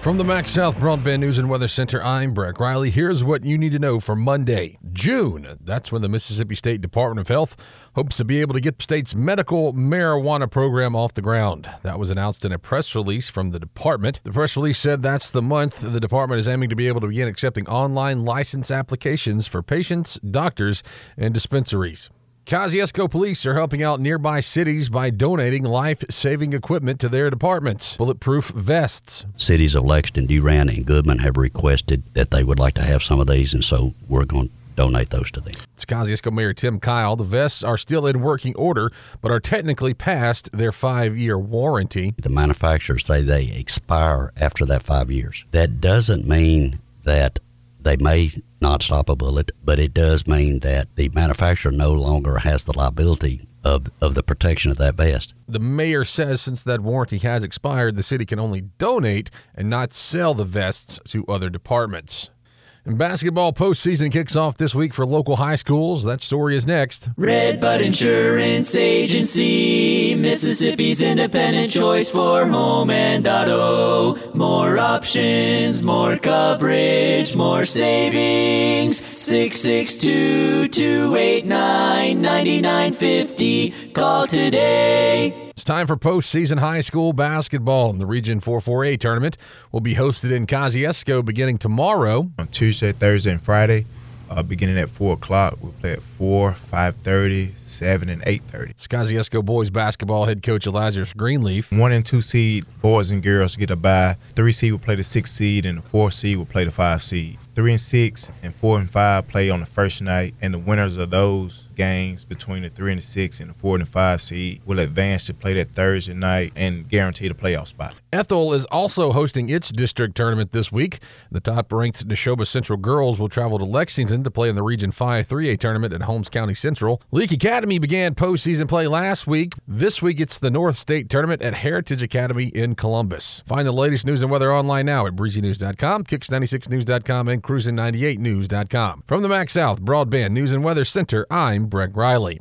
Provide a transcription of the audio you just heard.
From the MaxxSouth Broadband News and Weather Center, I'm Breck Riley. Here's what you need to know for Monday, June. That's when the Mississippi State Department of Health hopes to be able to get the state's medical marijuana program off the ground. That was announced in a press release from the department. The press release said that's the month the department is aiming to be able to begin accepting online license applications for patients, doctors, and dispensaries. Kosciusko police are helping out nearby cities by donating life saving equipment to their departments. Bulletproof vests. Cities of Lexington, Durant, and Goodman have requested that they would like to have some of these, and so we're going to donate those to them. It's Kosciusko Mayor Tim Kyle. The vests are still in working order, but are technically past their five year warranty. The manufacturers say they expire after that five years. That doesn't mean that they may not stop a bullet, but it does mean that the manufacturer no longer has the liability of, of the protection of that vest. The mayor says since that warranty has expired, the city can only donate and not sell the vests to other departments. And basketball postseason kicks off this week for local high schools. That story is next. Red Redbud Insurance Agency, Mississippi's independent choice for home and auto. More options, more coverage, more savings. 662 289 9950. Call today. It's time for postseason high school basketball. In the Region 4-4A tournament will be hosted in Kosciusko beginning tomorrow. On Tuesday, Thursday, and Friday, uh, beginning at 4 o'clock. We'll play at 4, 5.30, 7, and 8.30. It's Kosciusko boys basketball head coach Lazarus Greenleaf. One and two seed boys and girls get a bye. Three seed will play the six seed, and the four seed will play the five seed. Three and six and four and five play on the first night, and the winners of those games between the three and the six and the four and five seed will advance to play that Thursday night and guarantee the playoff spot. Ethel is also hosting its district tournament this week. The top ranked Neshoba Central girls will travel to Lexington to play in the Region 5 3A tournament at Holmes County Central. Leake Academy began postseason play last week. This week it's the North State tournament at Heritage Academy in Columbus. Find the latest news and weather online now at breezynews.com, kicks96news.com, and cruising98news.com. From the MaxxSouth Broadband News and Weather Center, I'm Breck Riley.